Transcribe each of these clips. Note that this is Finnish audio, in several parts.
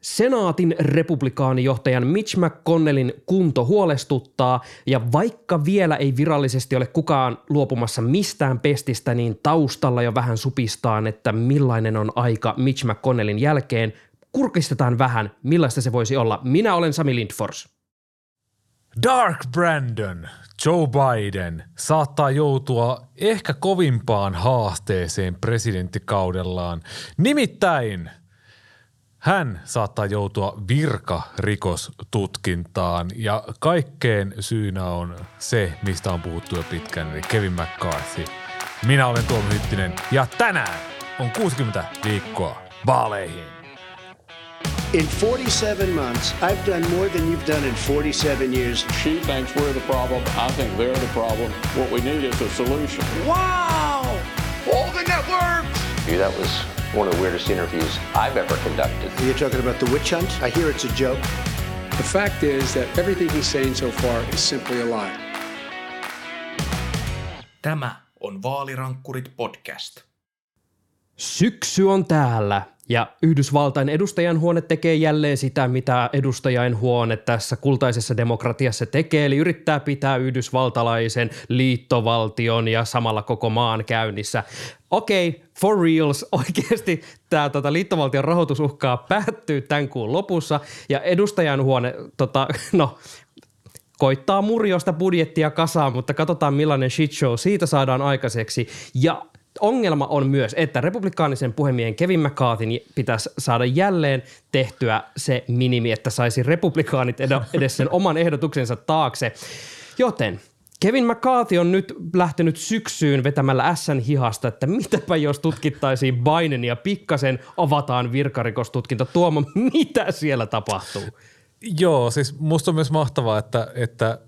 Senaatin republikaanijohtajan Mitch McConnellin kunto huolestuttaa ja vaikka vielä ei virallisesti ole kukaan luopumassa mistään pestistä, niin taustalla jo vähän supistaan, että millainen on aika Mitch McConnellin jälkeen. Kurkistetaan vähän, millaista se voisi olla. Minä olen Sami Lindfors. Dark Brandon, Joe Biden, saattaa joutua ehkä kovimpaan haasteeseen presidenttikaudellaan. Nimittäin hän saattaa joutua virkarikostutkintaan ja kaikkeen syynä on se, mistä on puhuttu jo pitkään, eli Kevin McCarthy. Minä olen Tuomo Hyttinen ja tänään on 60 viikkoa vaaleihin. In 47 months, I've done more than you've done in 47 years. She thinks we're the problem. I think they're the problem. What we need is a solution. Wow! All the networks! That was one of the weirdest interviews I've ever conducted. You're talking about the witch hunt? I hear it's a joke. The fact is that everything he's saying so far is simply a lie. Tämä on Vaalirankkurit podcast. Syksy on täällä ja Yhdysvaltain edustajan huone tekee jälleen sitä, mitä edustajain huone tässä kultaisessa demokratiassa tekee, eli yrittää pitää yhdysvaltalaisen liittovaltion ja samalla koko maan käynnissä. Okei, okay, for reals, oikeasti tämä tota, liittovaltion rahoitus uhkaa päättyä tämän kuun lopussa, ja edustajan huone, tota, no, koittaa murjosta budjettia kasaan, mutta katsotaan millainen shit show siitä saadaan aikaiseksi. Ja ongelma on myös, että republikaanisen puhemiehen Kevin McCarthyn pitäisi saada jälleen tehtyä se minimi, että saisi republikaanit edes sen oman ehdotuksensa taakse. Joten Kevin McCarthy on nyt lähtenyt syksyyn vetämällä Sn hihasta, että mitäpä jos tutkittaisiin Binenia pikkasen avataan virkarikostutkinta. Tuomo, mitä siellä tapahtuu? Joo, siis musta on myös mahtavaa, että, että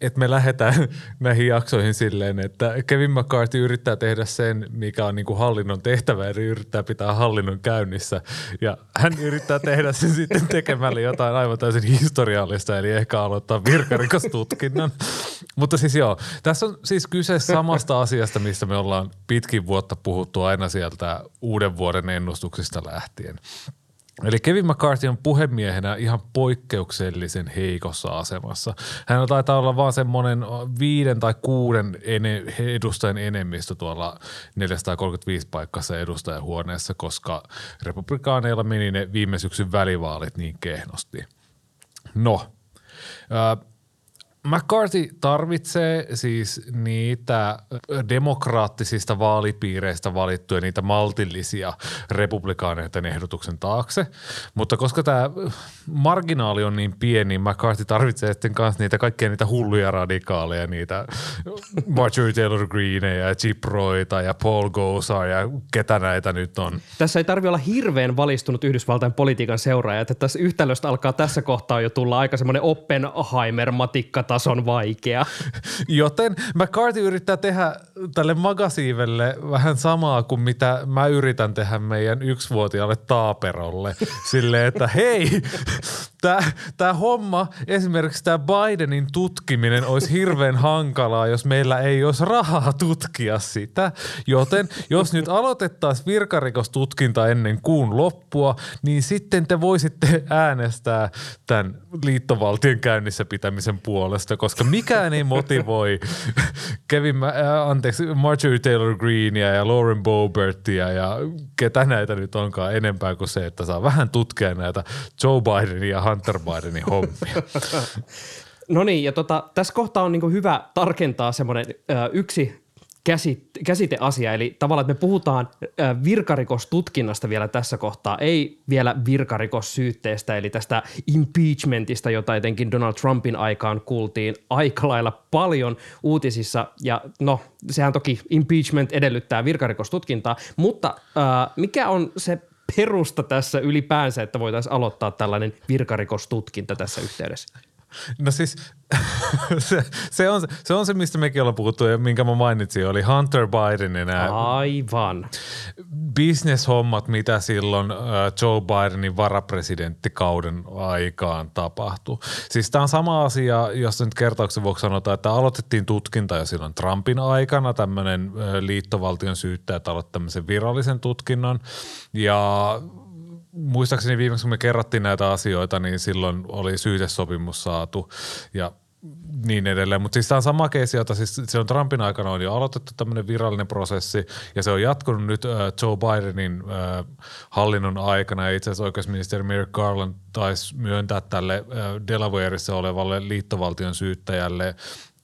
että me lähdetään näihin jaksoihin silleen, että Kevin McCarthy yrittää tehdä sen, mikä on niin kuin hallinnon tehtävä, eli yrittää pitää hallinnon käynnissä. Ja hän yrittää tehdä sen sitten tekemällä jotain aivan täysin historiallista, eli ehkä aloittaa virkarikostutkinnan. Mutta siis joo, tässä on siis kyse samasta asiasta, mistä me ollaan pitkin vuotta puhuttu aina sieltä uuden vuoden ennustuksista lähtien. Eli Kevin McCarthy on puhemiehenä ihan poikkeuksellisen heikossa asemassa. Hän taitaa olla vaan semmoinen viiden tai kuuden edustajan enemmistö tuolla 435 paikassa edustajahuoneessa, koska republikaaneilla meni ne viime syksyn välivaalit niin kehnosti. No, McCarthy tarvitsee siis niitä demokraattisista vaalipiireistä valittuja, niitä maltillisia republikaaneiden ehdotuksen taakse, mutta koska tämä marginaali on niin pieni, McCarthy tarvitsee sitten kanssa niitä kaikkia niitä hulluja radikaaleja, niitä Marjorie Taylor Greeneja ja Chip Royta ja Paul Gosar ja ketä näitä nyt on. Tässä ei tarvi olla hirveän valistunut Yhdysvaltain politiikan seuraaja, että tässä yhtälöstä alkaa tässä kohtaa jo tulla aika semmoinen Oppenheimer-matikka tason vaikea. Joten McCarthy yrittää tehdä tälle magasiivelle vähän samaa kuin mitä mä yritän tehdä meidän yksivuotiaalle taaperolle. Silleen, että hei, tämä, tämä homma, esimerkiksi tämä Bidenin tutkiminen olisi hirveän hankalaa, jos meillä ei olisi rahaa tutkia sitä. Joten jos nyt aloitettaisiin virkarikostutkinta ennen kuun loppua, niin sitten te voisitte äänestää tämän liittovaltion käynnissä pitämisen puolesta, koska mikään ei motivoi Kevin, äh, anteeksi, Marjorie Taylor Greenia ja Lauren Bobertia ja ketä näitä nyt onkaan enempää kuin se, että saa vähän tutkia näitä Joe Bidenin ja Hunter Bidenin hommia. No niin, ja tota, tässä kohtaa on niinku hyvä tarkentaa semmoinen yksi käsite, käsiteasia, eli tavallaan, että me puhutaan virkarikostutkinnasta vielä tässä kohtaa, ei vielä virkarikossyytteestä, eli tästä impeachmentista, jota etenkin Donald Trumpin aikaan kuultiin aika lailla paljon uutisissa, ja no, sehän toki impeachment edellyttää virkarikostutkintaa, mutta äh, mikä on se perusta tässä ylipäänsä, että voitaisiin aloittaa tällainen virkarikostutkinta tässä yhteydessä? No siis se, se, on, se on se, mistä mekin ollaan puhuttu ja minkä mä mainitsin, oli Hunter Biden ja nämä Aivan. business-hommat, mitä silloin Joe Bidenin varapresidenttikauden aikaan tapahtui. Siis tämä on sama asia, jos nyt kertauksen vuoksi sanotaan, että aloitettiin tutkinta jo silloin Trumpin aikana, tämmöinen liittovaltion syyttäjä aloitti tämmöisen virallisen tutkinnon ja muistaakseni viimeksi kun me kerrattiin näitä asioita, niin silloin oli syytesopimus saatu ja niin edelleen. Mutta siis tämä on sama keisi, jota siis silloin Trumpin aikana on jo aloitettu tämmöinen virallinen prosessi ja se on jatkunut nyt äh, Joe Bidenin äh, hallinnon aikana ja itse asiassa oikeusministeri Merrick Garland taisi myöntää tälle äh, Delawareissa olevalle liittovaltion syyttäjälle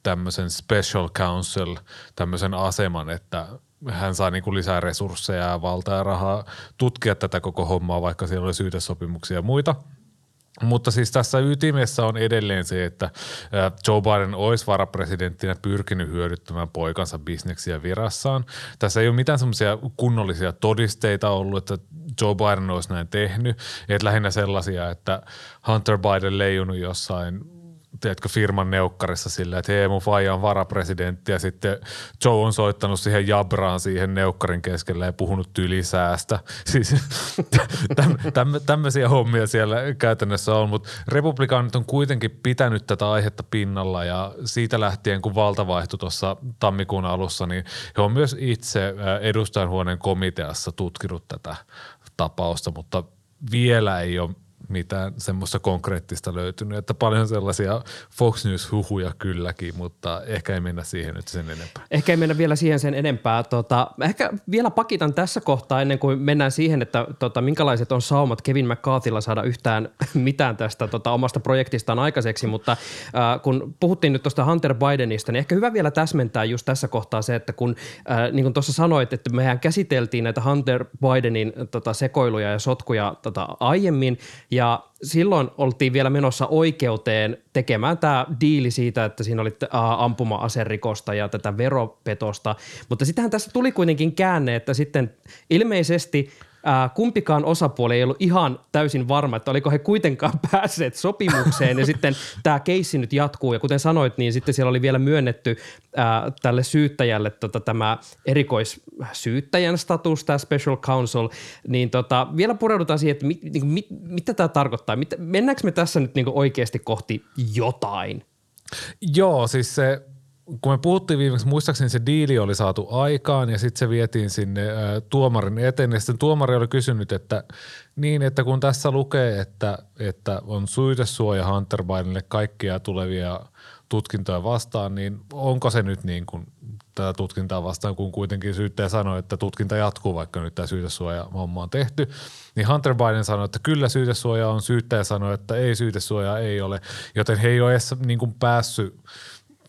tämmöisen special counsel, tämmöisen aseman, että hän saa niin kuin lisää resursseja ja valtaa ja rahaa tutkia tätä koko hommaa, vaikka siellä oli syytesopimuksia ja muita. Mutta siis tässä ytimessä on edelleen se, että Joe Biden olisi varapresidenttinä pyrkinyt hyödyttämään poikansa bisneksiä virassaan. Tässä ei ole mitään semmoisia kunnollisia todisteita ollut, että Joe Biden olisi näin tehnyt. Että lähinnä sellaisia, että Hunter Biden leijunut jossain tiedätkö, firman neukkarissa silleen, että hei mun faija on varapresidentti ja sitten Joe on soittanut siihen jabraan siihen neukkarin keskellä ja puhunut tylisäästä. Siis täm, täm, tämmöisiä hommia siellä käytännössä on, mutta republikaanit on kuitenkin pitänyt tätä aihetta pinnalla ja siitä lähtien kun valta vaihtui tuossa tammikuun alussa, niin he on myös itse edustajanhuoneen komiteassa tutkinut tätä tapausta, mutta vielä ei ole mitään semmoista konkreettista löytynyt. Että paljon sellaisia Fox News-huhuja kylläkin, mutta ehkä ei mennä siihen nyt sen enempää. Ehkä ei mennä vielä siihen sen enempää. Tota, ehkä vielä pakitan tässä kohtaa ennen kuin mennään siihen, että tota, minkälaiset on saumat Kevin McCarthylla saada yhtään mitään tästä tota, omasta projektistaan aikaiseksi, mutta äh, kun puhuttiin nyt tuosta Hunter Bidenista, niin ehkä hyvä vielä täsmentää just tässä kohtaa se, että kun äh, niin kuin tuossa sanoit, että mehän käsiteltiin näitä Hunter Bidenin tota, sekoiluja ja sotkuja tota, aiemmin ja silloin oltiin vielä menossa oikeuteen tekemään tämä diili siitä, että siinä oli ampuma-aserikosta ja tätä veropetosta, mutta sittenhän tässä tuli kuitenkin käänne, että sitten ilmeisesti ää, kumpikaan osapuoli ei ollut ihan täysin varma, että oliko he kuitenkaan päässeet sopimukseen. Ja sitten tämä keissi nyt jatkuu. Ja kuten sanoit, niin sitten siellä oli vielä myönnetty ää, tälle syyttäjälle tota, tämä erikoissyyttäjän status, tämä special counsel, niin tota, vielä pureudutaan siihen, että mit, niin, mit, mitä tämä tarkoittaa, mit, mennäänkö me tässä nyt niin oikeasti kohti jotain? Joo, siis se kun me puhuttiin viimeksi, muistaakseni se diili oli saatu aikaan ja sitten se vietiin sinne ä, tuomarin eteen. Ja sitten tuomari oli kysynyt, että niin, että kun tässä lukee, että, että on syytesuoja Hunter Bidenille kaikkia tulevia tutkintoja vastaan, niin onko se nyt niin kuin tätä tutkintaa vastaan, kun kuitenkin syyttäjä sanoi, että tutkinta jatkuu, vaikka nyt tämä syytesuoja homma on tehty, niin Hunter Biden sanoi, että kyllä syytesuoja on, syyttäjä sanoi, että ei syytesuoja ei ole, joten he ei ole edes niin kuin päässyt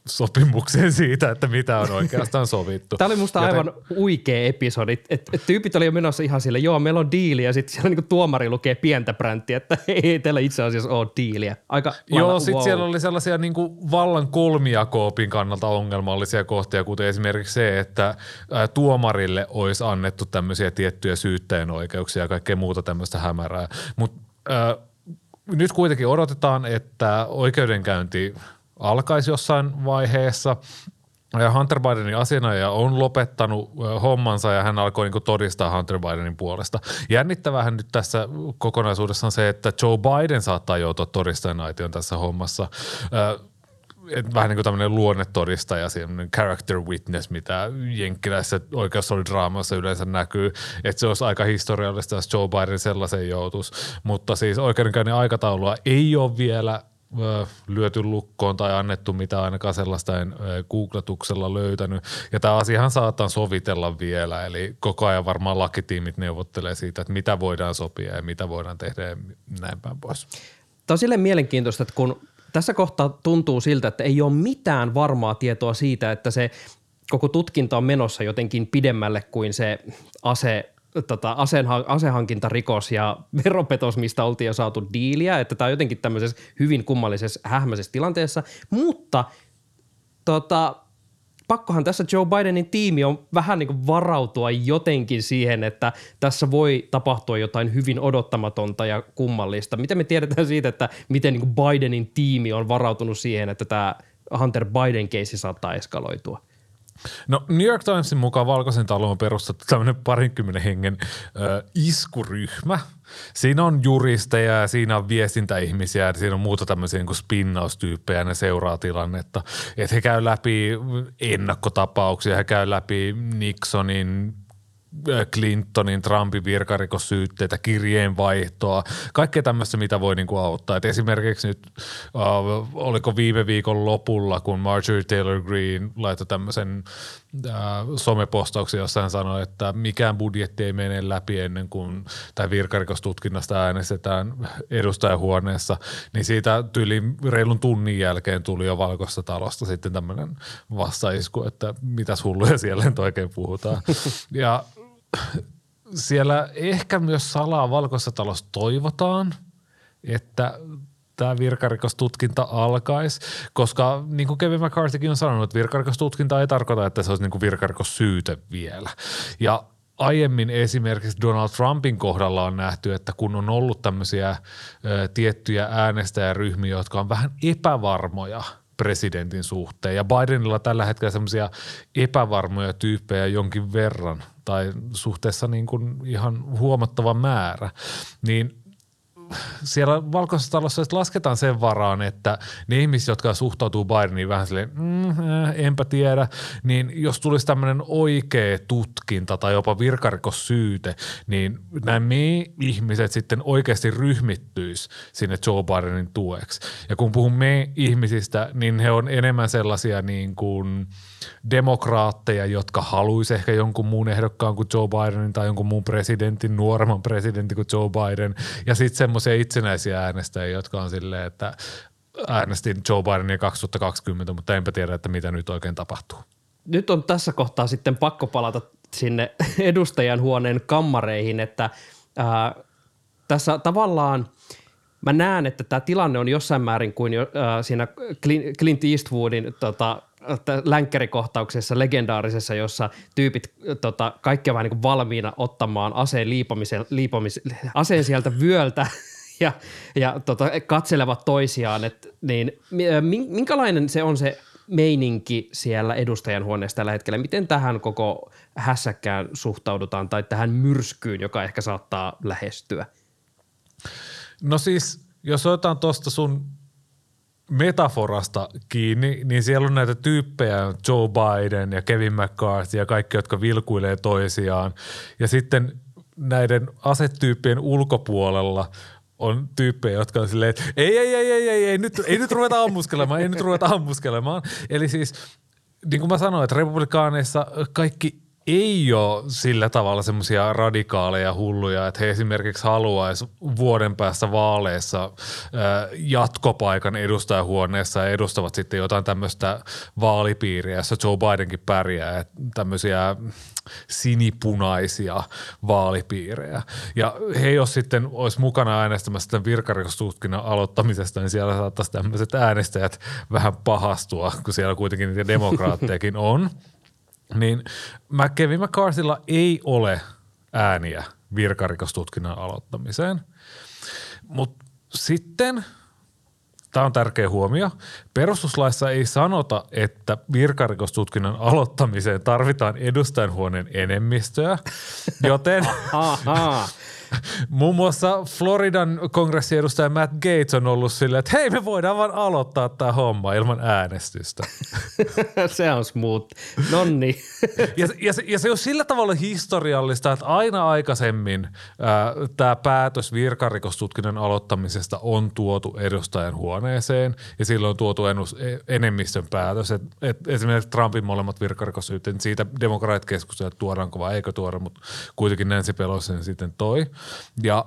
sopimukseen siitä, että mitä on oikeastaan sovittu. Tämä oli musta Joten... aivan huikea episodi. Et, et tyypit oli jo menossa ihan sille, joo, meillä on diili ja sitten siellä niinku tuomari lukee pientä bränttiä, että ei teillä itse asiassa ole diiliä. Aika joo, wow. sitten siellä oli sellaisia niinku vallan kolmiakoopin kannalta ongelmallisia kohtia, kuten esimerkiksi se, että tuomarille olisi annettu tämmöisiä tiettyjä syytteen oikeuksia ja kaikkea muuta tämmöistä hämärää. Mutta nyt kuitenkin odotetaan, että oikeudenkäynti alkaisi jossain vaiheessa. Ja Hunter Bidenin asianajaja on lopettanut hommansa ja hän alkoi niin todistaa Hunter Bidenin puolesta. Jännittävähän nyt tässä kokonaisuudessa on se, että Joe Biden saattaa joutua todistajan aitioon tässä hommassa. vähän niin kuin tämmöinen luonnetodistaja, semmoinen character witness, mitä jenkkiläisessä oikeusolidraamassa yleensä näkyy, että se olisi aika historiallista, jos Joe Biden sellaisen joutuisi. Mutta siis oikeudenkäynnin aikataulua ei ole vielä lyöty lukkoon tai annettu mitä ainakaan sellaista en googlatuksella löytänyt. Ja tämä asiahan saattaa sovitella vielä, eli koko ajan varmaan lakitiimit neuvottelee siitä, että mitä voidaan sopia ja mitä voidaan tehdä ja näin päin pois. Tämä on silleen mielenkiintoista, että kun tässä kohtaa tuntuu siltä, että ei ole mitään varmaa tietoa siitä, että se koko tutkinta on menossa jotenkin pidemmälle kuin se ase tota, asehankintarikos ja veropetos, mistä oltiin jo saatu diiliä, että tämä on jotenkin tämmöisessä hyvin kummallisessa hähmäisessä tilanteessa, mutta tota, pakkohan tässä Joe Bidenin tiimi on vähän niin kuin varautua jotenkin siihen, että tässä voi tapahtua jotain hyvin odottamatonta ja kummallista. Miten me tiedetään siitä, että miten niin kuin Bidenin tiimi on varautunut siihen, että tämä Hunter Biden-keissi saattaa eskaloitua? No New York Timesin mukaan Valkoisen talon on perustettu tämmöinen parinkymmenen hengen ö, iskuryhmä. Siinä on juristeja ja siinä on viestintäihmisiä siinä on muuta tämmöisiä niin spinnaustyyppejä ja ne seuraa tilannetta. Että he käy läpi ennakkotapauksia, he käy läpi Nixonin Clintonin, Trumpin virkarikossyytteitä, kirjeenvaihtoa, kaikkea tämmöistä, mitä voi niin kuin auttaa. Et esimerkiksi nyt, uh, oliko viime viikon lopulla, kun Marjorie Taylor Greene laittoi tämmöisen uh, somepostauksen, jossa hän sanoi, että mikään budjetti ei mene läpi ennen kuin tämä virkarikostutkinnasta äänestetään edustajahuoneessa, niin siitä tyyli reilun tunnin jälkeen tuli jo valkoista talosta sitten tämmöinen vastaisku, että mitäs hulluja siellä nyt oikein puhutaan. Ja siellä ehkä myös salaa valkoisessa talossa toivotaan, että tämä virkarikostutkinta alkaisi, koska niin kuin Kevin McCarthykin on sanonut, että virkarikostutkinta ei tarkoita, että se olisi niin kuin virkarikossyyte vielä. Ja aiemmin esimerkiksi Donald Trumpin kohdalla on nähty, että kun on ollut tämmöisiä ö, tiettyjä äänestäjäryhmiä, jotka on vähän epävarmoja presidentin suhteen, ja Bidenilla tällä hetkellä semmoisia epävarmoja tyyppejä jonkin verran, tai suhteessa niin kuin ihan huomattava määrä, niin siellä valkoisessa talossa lasketaan sen varaan, että ne ihmiset, jotka suhtautuu Bideniin vähän silleen, mm, äh, enpä tiedä, niin jos tulisi tämmöinen oikea tutkinta tai jopa virkarikossyyte, niin nämä ihmiset sitten oikeasti ryhmittyisi sinne Joe Bidenin tueksi. Ja kun puhun me ihmisistä, niin he on enemmän sellaisia niin kuin demokraatteja, jotka haluaisi ehkä jonkun muun ehdokkaan kuin Joe Bidenin tai jonkun muun presidentin, nuoremman presidentin kuin Joe Biden. Ja sitten semmoisia itsenäisiä äänestäjiä, jotka on silleen, että äänestin Joe Bidenia 2020, mutta enpä tiedä, että mitä nyt oikein tapahtuu. Nyt on tässä kohtaa sitten pakko palata sinne edustajan huoneen kammareihin, että ää, tässä tavallaan mä näen, että tämä tilanne on jossain määrin kuin jo, ää, siinä Clint Eastwoodin tota, länkkärikohtauksessa legendaarisessa, jossa tyypit tota, kaikki vaan niin valmiina ottamaan aseen liipomisen, liipomis, aseen sieltä vyöltä ja, ja tota, katselevat toisiaan, et, niin minkälainen se on se meininki siellä edustajan huoneessa tällä hetkellä? Miten tähän koko hässäkkään suhtaudutaan tai tähän myrskyyn, joka ehkä saattaa lähestyä? No siis, jos otetaan tuosta sun metaforasta kiinni, niin siellä on näitä tyyppejä, Joe Biden ja Kevin McCarthy ja kaikki, jotka vilkuilee toisiaan. Ja sitten näiden asetyyppien ulkopuolella on tyyppejä, jotka on silleen, että ei, ei, ei, ei, ei, ei, nyt, ei nyt ruveta ammuskelemaan, ei nyt ruveta ammuskelemaan. Eli siis, niin kuin mä sanoin, että republikaaneissa kaikki ei ole sillä tavalla semmoisia radikaaleja hulluja, että he esimerkiksi haluaisi vuoden päästä vaaleissa jatkopaikan edustajahuoneessa ja edustavat sitten jotain tämmöistä vaalipiiriä, jossa Joe Bidenkin pärjää, että tämmöisiä sinipunaisia vaalipiirejä. Ja he jos sitten olisi mukana äänestämässä tämän virkarikostutkinnan aloittamisesta, niin siellä saattaisi tämmöiset äänestäjät vähän pahastua, kun siellä kuitenkin niitä demokraattejakin on – niin mä Kevin McCarthylla ei ole ääniä virkarikostutkinnan aloittamiseen. Mutta sitten, tämä on tärkeä huomio, perustuslaissa ei sanota, että virkarikostutkinnan aloittamiseen tarvitaan edustajanhuoneen enemmistöä, joten Muun muassa Floridan kongressiedustaja Matt Gates on ollut silleen, että hei me voidaan vaan aloittaa tämä homma ilman äänestystä. se on smooth. Nonni. ja, ja, se, ja se on sillä tavalla historiallista, että aina aikaisemmin tämä päätös virkarikostutkinnon aloittamisesta on tuotu edustajan huoneeseen ja silloin on tuotu enus, e, enemmistön päätös. Et, et esimerkiksi Trumpin molemmat virkarikossyytteet, siitä demokraatit keskustelevat, tuodaanko vai eikö tuoda, mutta kuitenkin Nancy Pelosi sitten toi. Ja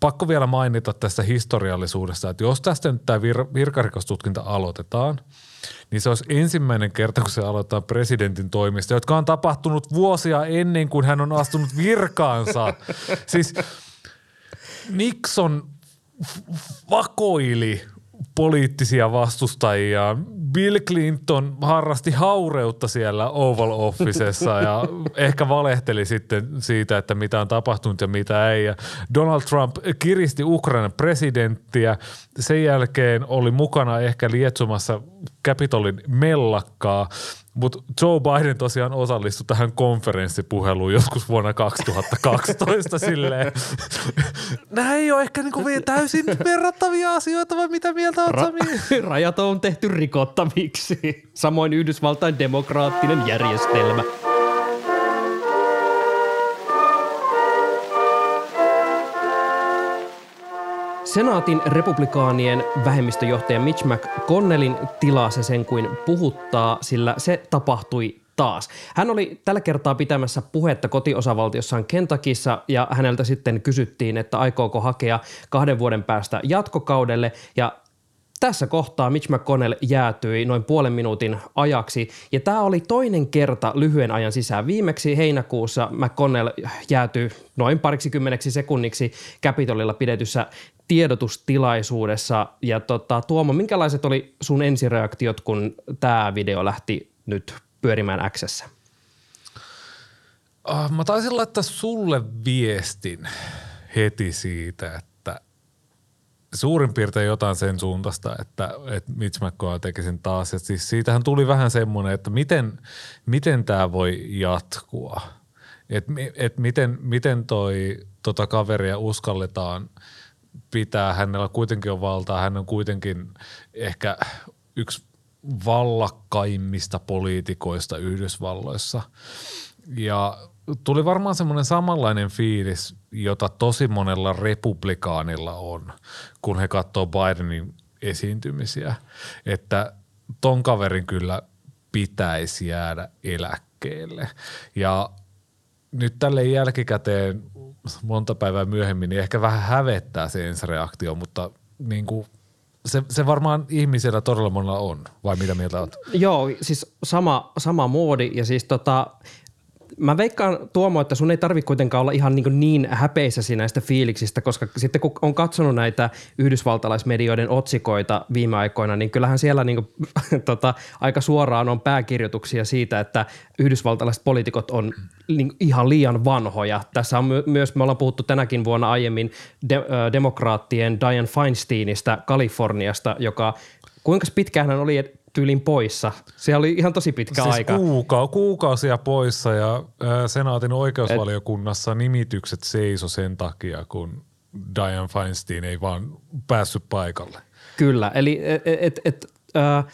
pakko vielä mainita tästä historiallisuudesta, että jos tästä nyt tämä vir- virkarikostutkinta aloitetaan, niin se olisi ensimmäinen kerta, kun se aloittaa presidentin toimista, jotka on tapahtunut vuosia ennen kuin hän on astunut virkaansa. siis Nixon vakoili poliittisia vastustajia. Bill Clinton harrasti haureutta siellä Oval Officessa ja ehkä valehteli sitten siitä, että mitä on tapahtunut ja mitä ei. Ja Donald Trump kiristi Ukrainan presidenttiä. Sen jälkeen oli mukana ehkä lietsumassa Capitolin mellakkaa. Mutta Joe Biden tosiaan osallistui tähän konferenssipuheluun joskus vuonna 2012 silleen. Nämä ei ole ehkä niinku täysin verrattavia asioita, vai mitä mieltä olet Ra- Rajat on tehty rikottaviksi. Samoin Yhdysvaltain demokraattinen järjestelmä. Senaatin republikaanien vähemmistöjohtaja Mitch McConnellin tilaa se sen kuin puhuttaa, sillä se tapahtui taas. Hän oli tällä kertaa pitämässä puhetta kotiosavaltiossaan Kentakissa ja häneltä sitten kysyttiin, että aikooko hakea kahden vuoden päästä jatkokaudelle ja tässä kohtaa Mitch McConnell jäätyi noin puolen minuutin ajaksi ja tämä oli toinen kerta lyhyen ajan sisään. Viimeksi heinäkuussa McConnell jäätyi noin pariksi kymmeneksi sekunniksi Capitolilla pidetyssä tiedotustilaisuudessa. Ja tota, Tuomo, minkälaiset oli sun ensireaktiot, kun tämä video lähti nyt pyörimään Xssä? Uh, mä taisin laittaa sulle viestin heti siitä, että suurin piirtein jotain sen suuntaista, että, että Mitch McConnell teki sen taas. Ja siis siitähän tuli vähän semmoinen, että miten, miten tämä voi jatkua. Että et miten, miten toi tota kaveria uskalletaan pitää. Hänellä kuitenkin on valtaa. Hän on kuitenkin ehkä yksi vallakkaimmista poliitikoista Yhdysvalloissa. Ja tuli varmaan semmoinen samanlainen fiilis, jota tosi monella republikaanilla on, kun he katsoo Bidenin esiintymisiä, että ton kaverin kyllä pitäisi jäädä eläkkeelle. Ja nyt tälle jälkikäteen monta päivää myöhemmin, niin ehkä vähän hävettää se ensireaktio, mutta niin kuin se, se varmaan ihmisellä todella monella on, vai mitä mieltä olet? Joo, siis sama, sama moodi ja siis tota, Mä veikkaan Tuomo, että sun ei tarvitse kuitenkaan olla ihan niin, niin häpeissäsi näistä fiiliksistä, koska sitten kun on katsonut näitä yhdysvaltalaismedioiden otsikoita viime aikoina, niin kyllähän siellä niin kuin, tota, aika suoraan on pääkirjoituksia siitä, että yhdysvaltalaiset poliitikot on niin, ihan liian vanhoja. Tässä on my- myös, me ollaan puhuttu tänäkin vuonna aiemmin de- demokraattien Diane Feinsteinista Kaliforniasta, joka Kuinka pitkään hän oli tyylin poissa. Se oli ihan tosi pitkä siis aika. Kuuka, kuukausia poissa ja senaatin oikeusvaliokunnassa Et, nimitykset seiso sen takia, kun Diane Feinstein ei vaan päässyt paikalle. Kyllä, eli et, et, et, äh,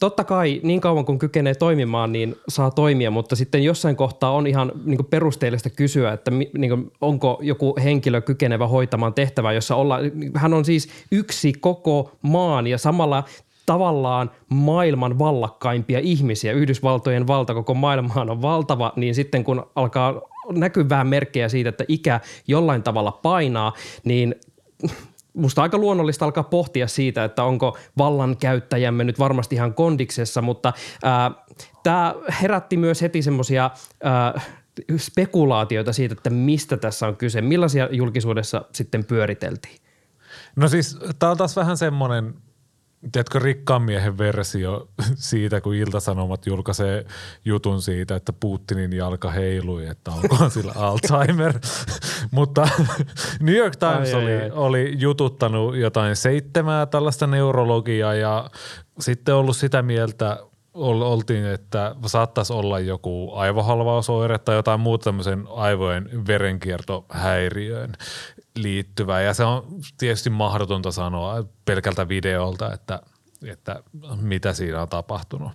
totta kai niin kauan kun kykenee toimimaan, niin saa toimia, mutta sitten jossain kohtaa on ihan niin perusteellista kysyä, että niin kuin, onko joku henkilö kykenevä hoitamaan tehtävää, jossa ollaan, hän on siis yksi koko maan ja samalla tavallaan maailman vallakkaimpia ihmisiä. Yhdysvaltojen valta koko maailmaan on valtava, niin sitten kun alkaa näkyvää merkkejä siitä, että ikä jollain tavalla painaa, niin musta aika luonnollista alkaa pohtia siitä, että onko vallankäyttäjämme nyt varmasti ihan kondiksessa, mutta tämä herätti myös heti semmoisia spekulaatioita siitä, että mistä tässä on kyse. Millaisia julkisuudessa sitten pyöriteltiin? No siis tämä on taas vähän semmoinen – tiedätkö, rikkaan miehen versio siitä, kun Iltasanomat julkaisee jutun siitä, että Putinin jalka heilui, että onko sillä Alzheimer. Mutta New York Times ai, oli, ai, ai. oli jututtanut jotain seitsemää tällaista neurologiaa ja sitten ollut sitä mieltä, oltiin, että saattaisi olla joku aivohalvausoire tai jotain muuta tämmöisen aivojen verenkiertohäiriöön liittyvää. Ja se on tietysti mahdotonta sanoa pelkältä videolta, että, että mitä siinä on tapahtunut.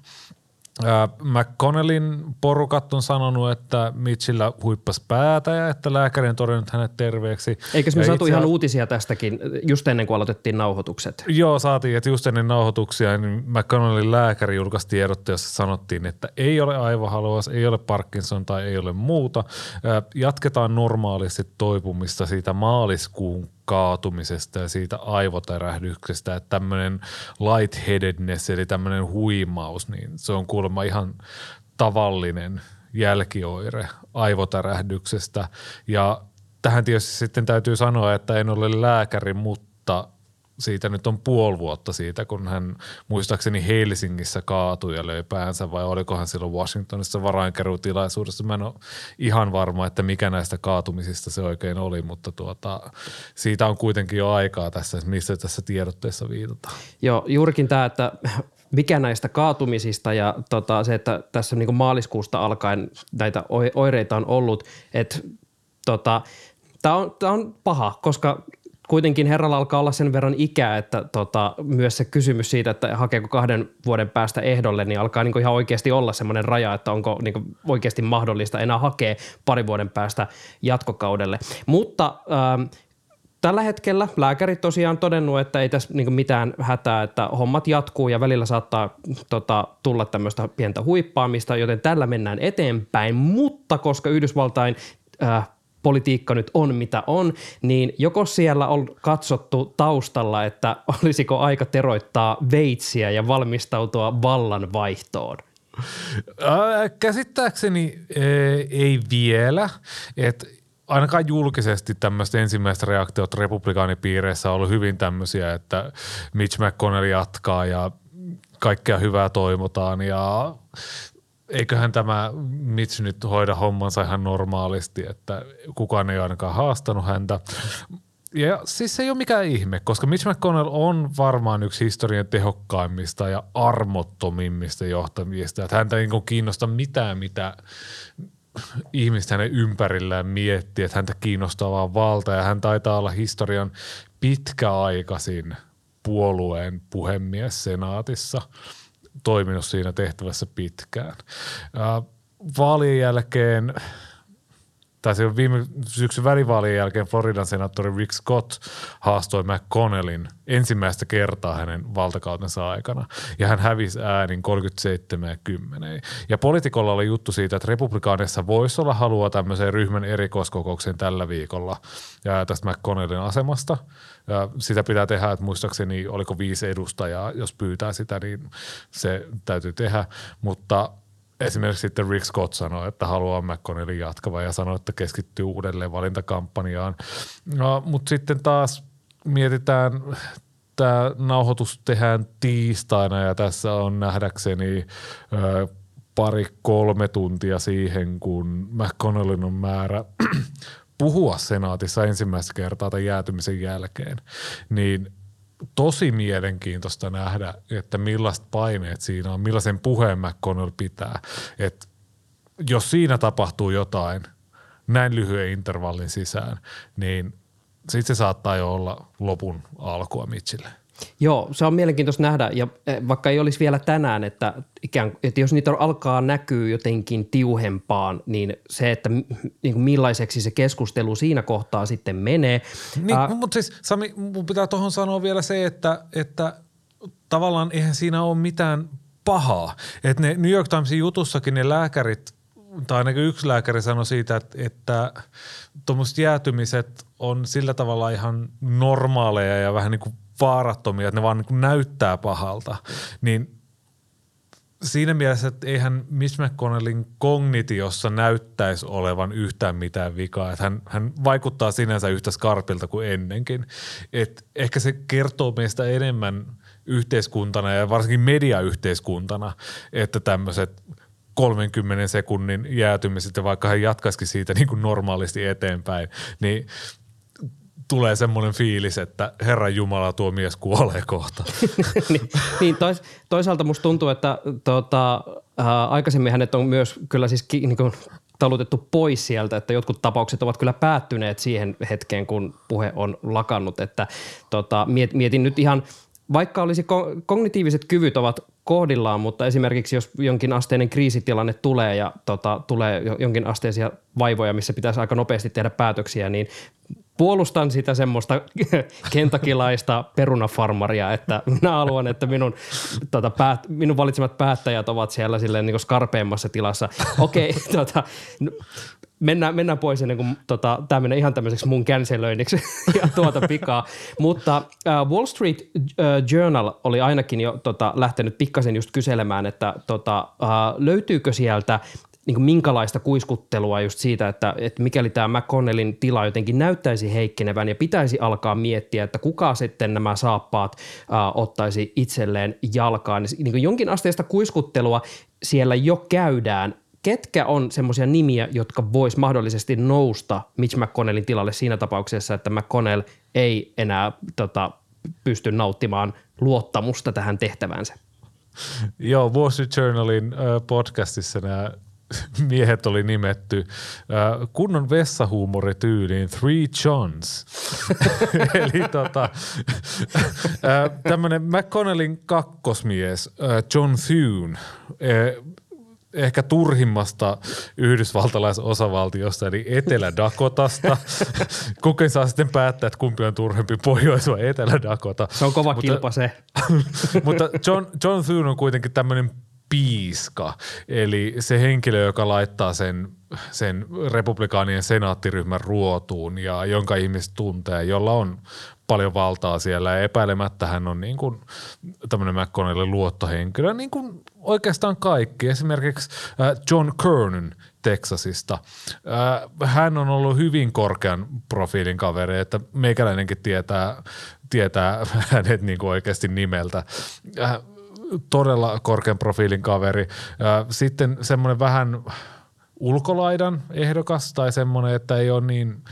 McConnellin porukat on sanonut, että Mitchillä huippas päätä ja että lääkäri on todennut hänet terveeksi. Eikö me saatu ihan uutisia tästäkin just ennen kuin aloitettiin nauhoitukset? Joo, saatiin, että just ennen nauhoituksia niin McConnellin lääkäri julkaisi tiedotte, jossa sanottiin, että ei ole aivohalvaus, ei ole Parkinson tai ei ole muuta. Jatketaan normaalisti toipumista siitä maaliskuun kaatumisesta ja siitä aivotärähdyksestä, että tämmöinen lightheadedness eli tämmöinen huimaus, niin se on kuulemma ihan tavallinen jälkioire aivotärähdyksestä. Ja tähän tietysti sitten täytyy sanoa, että en ole lääkäri, mutta siitä nyt on puoli vuotta siitä, kun hän muistaakseni Helsingissä kaatui ja löi päänsä vai olikohan silloin Washingtonissa varainkeruutilaisuudessa. Mä en ole ihan varma, että mikä näistä kaatumisista se oikein oli, mutta tuota, siitä on kuitenkin jo aikaa tässä, missä tässä tiedotteessa viitataan. Joo, juurikin tämä, että mikä näistä kaatumisista ja tota, se, että tässä niin maaliskuusta alkaen näitä oireita on ollut, että tota, Tämä on, tämä on paha, koska kuitenkin herralla alkaa olla sen verran ikää, että tota, myös se kysymys siitä, että hakeeko kahden vuoden päästä ehdolle, niin alkaa niin ihan oikeasti olla semmoinen raja, että onko niin oikeasti mahdollista enää hakea pari vuoden päästä jatkokaudelle. Mutta ähm, tällä hetkellä lääkärit tosiaan todennut, että ei tässä niinku mitään hätää, että hommat jatkuu ja välillä saattaa tota, tulla tämmöistä pientä huippaamista, joten tällä mennään eteenpäin, mutta koska Yhdysvaltain äh, politiikka nyt on mitä on, niin joko siellä on katsottu taustalla, että olisiko aika teroittaa veitsiä ja valmistautua vallanvaihtoon? Ää, käsittääkseni ee, ei vielä. Et ainakaan julkisesti tämmöiset ensimmäiset reaktiot republikaanipiireissä on ollut hyvin tämmöisiä, että Mitch McConnell jatkaa ja kaikkea hyvää toivotaan ja eiköhän tämä Mitch nyt hoida hommansa ihan normaalisti, että kukaan ei ainakaan haastanut häntä. Ja siis se ei ole mikään ihme, koska Mitch McConnell on varmaan yksi historian tehokkaimmista ja armottomimmista johtamista. Että häntä ei niin kiinnosta mitään, mitä ihmiset hänen ympärillään miettii, että häntä kiinnostaa vaan valta ja hän taitaa olla historian pitkäaikaisin puolueen puhemies senaatissa, toiminut siinä tehtävässä pitkään. Vaalien jälkeen tai se viime syksyn välivaalien jälkeen Floridan senaattori Rick Scott haastoi McConnellin ensimmäistä kertaa hänen valtakautensa aikana. Ja hän hävisi äänin 37 ja 10. Ja poliitikolla oli juttu siitä, että republikaanissa voisi olla halua tämmöiseen ryhmän erikoiskokoukseen tällä viikolla ja tästä McConnellin asemasta. Ja sitä pitää tehdä, että muistaakseni oliko viisi edustajaa, jos pyytää sitä, niin se täytyy tehdä. Mutta – esimerkiksi sitten Rick Scott sanoi, että haluaa McConnellin jatkava ja sanoi, että keskittyy uudelleen valintakampanjaan. No, mutta sitten taas mietitään, tämä nauhoitus tehdään tiistaina ja tässä on nähdäkseni ö, pari kolme tuntia siihen, kun McConnellin on määrä puhua senaatissa ensimmäistä kertaa tämän jäätymisen jälkeen, niin tosi mielenkiintoista nähdä, että millaiset paineet siinä on, millaisen puheen McConnell pitää. Et jos siinä tapahtuu jotain näin lyhyen intervallin sisään, niin sitten se saattaa jo olla lopun alkua Mitchille. Joo, se on mielenkiintoista nähdä ja e, vaikka ei olisi vielä tänään, että, ikään, että jos niitä alkaa näkyä jotenkin tiuhempaan, niin se, että niin kuin millaiseksi se keskustelu siinä kohtaa sitten menee. Niin, äh, mutta siis Sami, mun pitää tuohon sanoa vielä se, että, että tavallaan eihän siinä ole mitään pahaa. Että ne New York Timesin jutussakin ne lääkärit, tai ainakin yksi lääkäri sanoi siitä, että, että tuommoiset jäätymiset on sillä tavalla ihan normaaleja ja vähän niin kuin vaarattomia, että ne vaan niin näyttää pahalta, niin siinä mielessä, että eihän Mitch McConnellin kognitiossa näyttäisi olevan yhtään mitään vikaa. Että hän, hän vaikuttaa sinänsä yhtä skarpilta kuin ennenkin. Et ehkä se kertoo meistä enemmän yhteiskuntana ja varsinkin mediayhteiskuntana, että tämmöiset 30 sekunnin jäätymiset ja vaikka hän jatkaisikin siitä niin kuin normaalisti eteenpäin, niin tulee semmoinen fiilis, että Herran Jumala tuo mies kuolee kohta. niin, niin tois, toisaalta musta tuntuu, että tota, ää, aikaisemmin hänet on myös kyllä siis ki, niin kuin, talutettu pois sieltä, että jotkut tapaukset ovat kyllä päättyneet siihen hetkeen, kun puhe on lakannut. Että tota, miet, mietin nyt ihan, vaikka olisi ko- kognitiiviset kyvyt ovat kohdillaan, mutta esimerkiksi jos jonkin asteinen kriisitilanne tulee ja tota, tulee jonkin asteisia vaivoja, missä pitäisi aika nopeasti tehdä päätöksiä, niin puolustan sitä semmoista kentakilaista perunafarmaria, että minä haluan, että minun, tota, päät, minun valitsemat päättäjät ovat siellä silleen niin skarpeimmassa tilassa. Okei, okay, tota, mennään, mennään pois ennen kuin tota, tämä menee ihan tämmöiseksi mun känselöinniksi ja tuota pikaa. Mutta uh, Wall Street uh, Journal oli ainakin jo tota, lähtenyt pikkasen just kyselemään, että tota, uh, löytyykö sieltä niin kuin minkälaista kuiskuttelua just siitä, että, että mikäli tämä McConnellin tila jotenkin näyttäisi heikkenevän ja pitäisi alkaa miettiä, että kuka sitten nämä saappaat äh, ottaisi itselleen jalkaan. Niin, niin kuin jonkin asteesta kuiskuttelua siellä jo käydään. Ketkä on semmoisia nimiä, jotka vois mahdollisesti nousta Mitch McConnellin tilalle siinä tapauksessa, että McConnell ei enää tota, pysty nauttimaan luottamusta tähän tehtävänsä? Joo, Wall Street Journalin podcastissa nämä miehet oli nimetty äh, kunnon vessahuumorityyliin Three Johns. Eli tota, äh, tämmöinen McConnellin kakkosmies äh, John Thune, äh, ehkä turhimmasta yhdysvaltalaisosavaltiosta, eli Etelä-Dakotasta. Kukin saa sitten päättää, että kumpi on turhempi, Pohjois- vai Etelä-Dakota. Se on kova Mutta- kilpa se. mutta John, John Thune on kuitenkin tämmöinen piiska, eli se henkilö, joka laittaa sen, sen republikaanien senaattiryhmän ruotuun ja jonka ihmiset tuntee, jolla on paljon valtaa siellä ja epäilemättä hän on niin kuin tämmöinen McConnellin luottohenkilö, niin kuin oikeastaan kaikki. Esimerkiksi äh, John Kernan Texasista. Äh, Hän on ollut hyvin korkean profiilin kaveri, että meikäläinenkin tietää, tietää hänet niin kuin oikeasti nimeltä. Todella korkean profiilin kaveri. Sitten semmoinen vähän ulkolaidan ehdokas tai semmoinen, että ei ole niin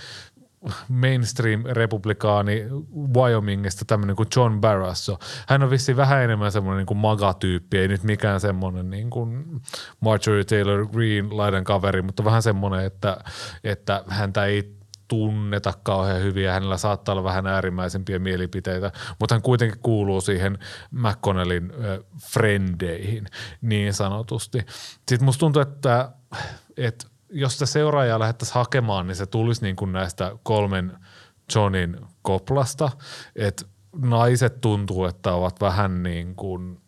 mainstream-republikaani Wyomingista tämmöinen kuin John Barrasso. Hän on vissiin vähän enemmän semmoinen niin kuin maga-tyyppi, ei nyt mikään semmoinen niin kuin Marjorie Taylor Greene laidan kaveri, mutta vähän semmoinen, että, että häntä ei tunneta kauhean hyvin ja hänellä saattaa olla vähän äärimmäisempiä mielipiteitä, mutta hän kuitenkin kuuluu siihen McConnellin ö, frendeihin niin sanotusti. Sitten musta tuntuu, että, että jos sitä seuraajaa lähdettäisiin hakemaan, niin se tulisi niin kuin näistä kolmen Johnin koplasta, että naiset tuntuu, että ovat vähän niin kuin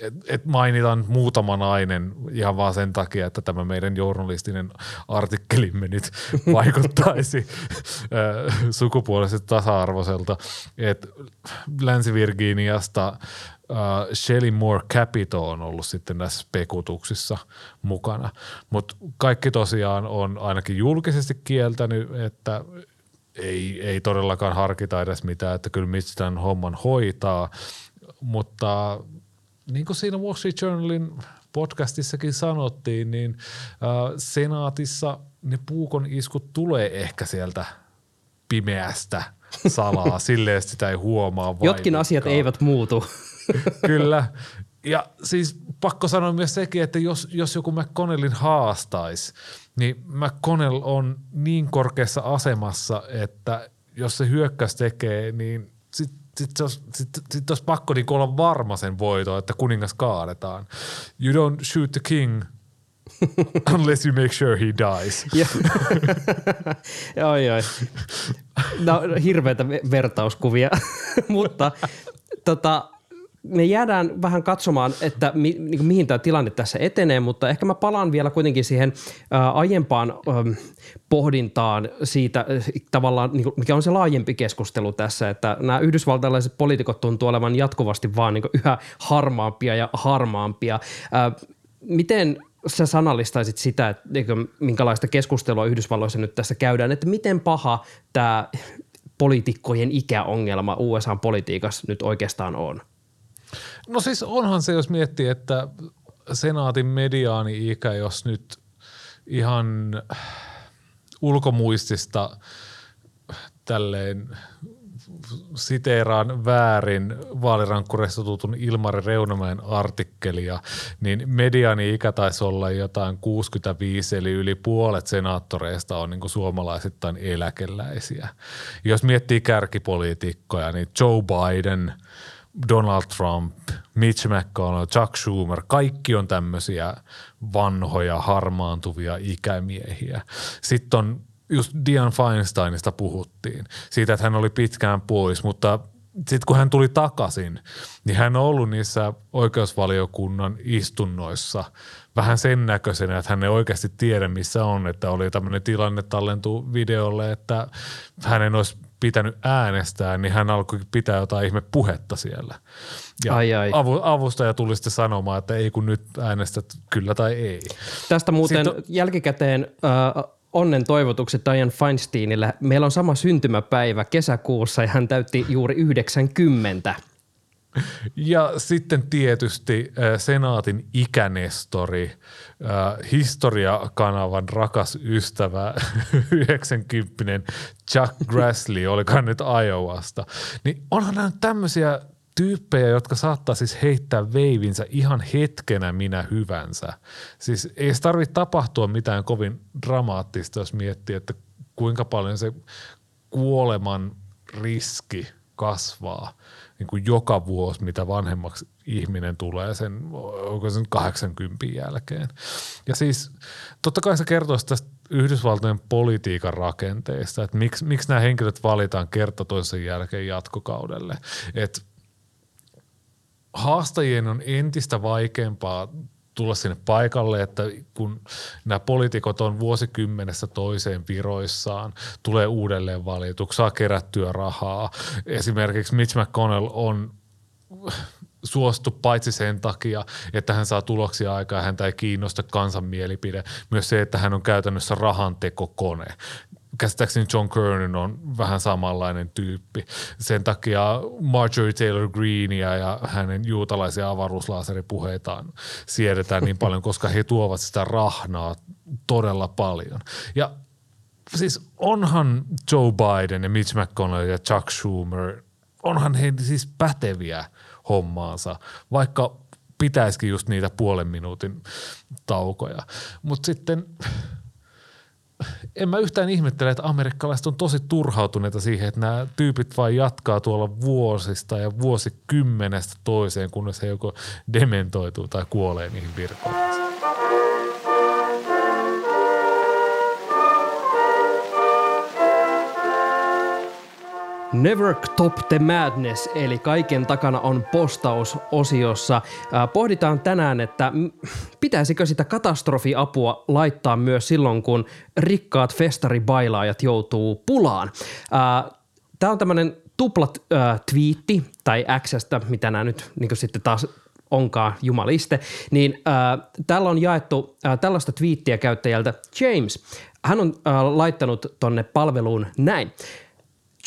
et, et mainitaan nyt muutama nainen ihan vaan sen takia, että tämä meidän journalistinen artikkelimme nyt vaikuttaisi sukupuolisesti tasa-arvoiselta. Et Länsi-Virginiasta äh, Shelly Moore Capito on ollut sitten näissä spekutuksissa mukana. Mutta kaikki tosiaan on ainakin julkisesti kieltänyt, että ei, ei todellakaan harkita edes mitään, että kyllä Mitch tämän homman hoitaa, mutta niin kuin siinä Wall Street Journalin podcastissakin sanottiin, niin äh, senaatissa ne puukon iskut tulee ehkä sieltä pimeästä salaa, silleen sitä ei huomaa Jotkin asiat vaikuttaa. eivät muutu. Kyllä. Ja siis pakko sanoa myös sekin, että jos, jos joku McConnellin haastaisi, niin McConnell on niin korkeassa asemassa, että jos se hyökkäys tekee, niin sitten sit, sit, olisi- sit, sit olisi pakko niin olla varma sen voito, että kuningas kaadetaan. You don't shoot the king unless you make sure he dies. Oi, oi. No, hirveitä ve- vertauskuvia, mutta tota, me jäädään vähän katsomaan, että mi, niin mihin tämä tilanne tässä etenee, mutta ehkä mä palaan vielä kuitenkin siihen ää, aiempaan äm, pohdintaan siitä äh, tavallaan, niin kuin, mikä on se laajempi keskustelu tässä, että nämä yhdysvaltalaiset poliitikot tuntuu olevan jatkuvasti vaan niin kuin yhä harmaampia ja harmaampia. Ää, miten sä sanallistaisit sitä, että niin minkälaista keskustelua Yhdysvalloissa nyt tässä käydään, että miten paha tämä poliitikkojen ikäongelma USA-politiikassa nyt oikeastaan on? No siis onhan se, jos miettii, että senaatin mediaani-ikä, jos nyt ihan ulkomuistista tälleen siteeraan väärin vaalirankkureista tutun Ilmari Reunamäen artikkelia, niin mediaani-ikä taisi olla jotain 65, eli yli puolet senaattoreista on niin suomalaisittain eläkeläisiä. Jos miettii kärkipoliitikkoja, niin Joe Biden – Donald Trump, Mitch McConnell, Chuck Schumer, kaikki on tämmöisiä vanhoja, harmaantuvia ikämiehiä. Sitten on just Dian Feinsteinista puhuttiin, siitä, että hän oli pitkään pois, mutta sitten kun hän tuli takaisin, niin hän on ollut niissä oikeusvaliokunnan istunnoissa vähän sen näköisenä, että hän ei oikeasti tiedä, missä on, että oli tämmöinen tilanne tallentuu videolle, että hänen olisi pitänyt äänestää, niin hän alkoi pitää jotain ihme puhetta siellä. Ja Ai ai. Avu, avustaja tuli sitten sanomaan, että ei kun nyt äänestät kyllä tai ei. Tästä muuten Sitten jälkikäteen äh, onnen toivotukset Diane Feinsteinille. Meillä on sama syntymäpäivä kesäkuussa ja hän täytti juuri 90. Ja sitten tietysti äh, senaatin ikänestori, äh, historiakanavan rakas ystävä, 90 Chuck Grassley, olikohan nyt Iowasta. Niin onhan nämä tämmöisiä tyyppejä, jotka saattaa siis heittää veivinsä ihan hetkenä minä hyvänsä. Siis ei se tarvitse tapahtua mitään kovin dramaattista, jos miettii, että kuinka paljon se kuoleman riski kasvaa niin kuin joka vuosi, mitä vanhemmaksi ihminen tulee sen, onko sen 80 jälkeen. Ja siis totta kai se kertoo tästä Yhdysvaltojen politiikan rakenteista, että miksi, miksi nämä henkilöt valitaan kerta toisen jälkeen jatkokaudelle. Että haastajien on entistä vaikeampaa tulla sinne paikalle, että kun nämä poliitikot on vuosikymmenessä toiseen viroissaan, tulee uudelleen valituksi, saa kerättyä rahaa. Esimerkiksi Mitch McConnell on suostu paitsi sen takia, että hän saa tuloksia aikaa, häntä ei kiinnosta kansan mielipide, myös se, että hän on käytännössä rahantekokone käsittääkseni John Kernan on vähän samanlainen tyyppi. Sen takia Marjorie Taylor Greenia ja hänen juutalaisia avaruuslaaseripuheitaan siedetään niin paljon, koska he tuovat sitä rahnaa todella paljon. Ja siis onhan Joe Biden ja Mitch McConnell ja Chuck Schumer, onhan he siis päteviä hommaansa, vaikka pitäisikin just niitä puolen minuutin taukoja. Mutta sitten – en mä yhtään ihmettele, että amerikkalaiset on tosi turhautuneita siihen, että nämä tyypit vain jatkaa tuolla vuosista ja vuosikymmenestä toiseen, kunnes he joko dementoituu tai kuolee niihin virkoihin. Never Top the Madness, eli kaiken takana on postaus-osiossa. Pohditaan tänään, että pitäisikö sitä katastrofiapua laittaa myös silloin, kun rikkaat festaribailaajat joutuu pulaan. Tämä on tämmöinen tuplat twiitti tai Xstä, mitä nämä nyt niin sitten taas onkaan jumaliste, niin äh, täällä on jaettu äh, tällaista twiittiä käyttäjältä James. Hän on äh, laittanut tonne palveluun näin.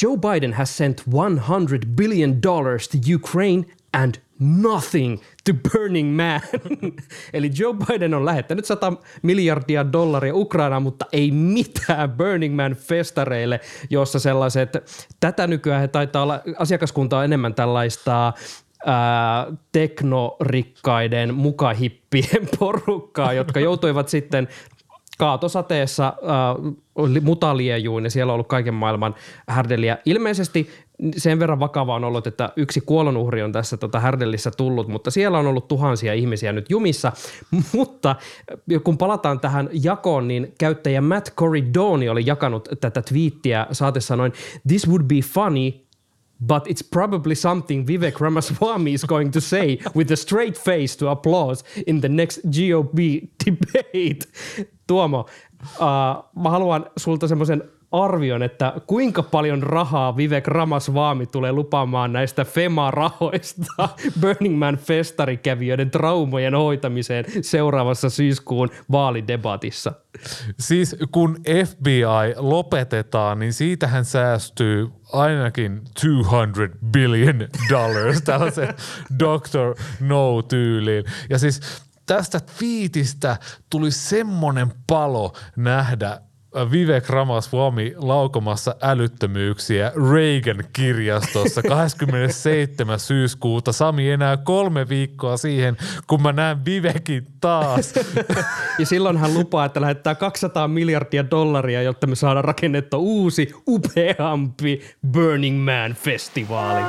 Joe Biden has sent 100 billion dollars to Ukraine and nothing to Burning Man. Eli Joe Biden on lähettänyt 100 miljardia dollaria Ukrainaan, mutta ei mitään Burning Man festareille, jossa sellaiset, tätä nykyään he taitaa olla, asiakaskunta on enemmän tällaista ää, teknorikkaiden mukahippien porukkaa, jotka joutuivat sitten kaatosateessa äh, mutaliejuin ja siellä on ollut kaiken maailman härdeliä. Ilmeisesti sen verran vakava on ollut, että yksi kuolonuhri on tässä tota härdellissä tullut, mutta siellä on ollut tuhansia ihmisiä nyt jumissa. Mutta kun palataan tähän jakoon, niin käyttäjä Matt Corridoni oli jakanut tätä twiittiä saatessa noin This would be funny but it's probably something Vivek Ramaswamy is going to say with a straight face to applause in the next GOP debate. Tuomo, uh, mä haluan sulta semmoisen arvion, että kuinka paljon rahaa Vivek Ramaswamy tulee lupaamaan näistä FEMA-rahoista Burning Man festarikävijöiden traumojen hoitamiseen seuraavassa syyskuun vaalidebatissa? Siis kun FBI lopetetaan, niin siitähän säästyy ainakin 200 billion dollars tällaisen Dr. No-tyyliin. Ja siis tästä fiitistä tuli semmoinen palo nähdä Vivek Ramaswamy laukomassa älyttömyyksiä Reagan-kirjastossa 27. syyskuuta. Sami enää kolme viikkoa siihen, kun mä näen Vivekin taas. ja silloin hän lupaa, että lähettää 200 miljardia dollaria, jotta me saadaan rakennettua uusi, upeampi Burning Man-festivaali.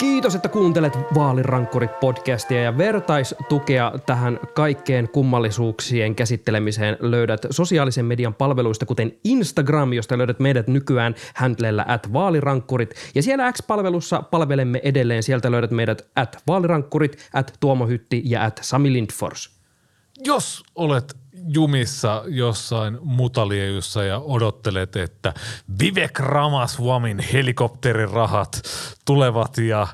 Kiitos, että kuuntelet Vaalirankkurit-podcastia ja vertaistukea tähän kaikkeen kummallisuuksien käsittelemiseen löydät sosiaalisen median palveluista, kuten Instagram, josta löydät meidät nykyään handlella at vaalirankkurit. Ja siellä X-palvelussa palvelemme edelleen, sieltä löydät meidät at vaalirankkurit, at Tuomo Hytti ja at Sami Lindfors. Jos olet jumissa jossain mutaliejussa ja odottelet, että Vivek Ramaswamin helikopterirahat tulevat ja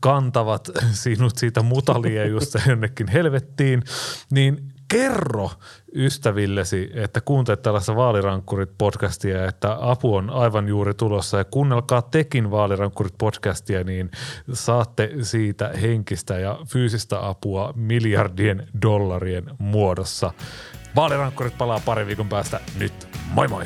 kantavat sinut siitä mutaliejusta jonnekin helvettiin, niin kerro ystävillesi, että kuuntelet tällaista Vaalirankkurit-podcastia, että apu on aivan juuri tulossa ja kuunnelkaa tekin Vaalirankkurit-podcastia, niin saatte siitä henkistä ja fyysistä apua miljardien dollarien muodossa. Vaalirankkurit palaa pari viikon päästä nyt. Moi moi!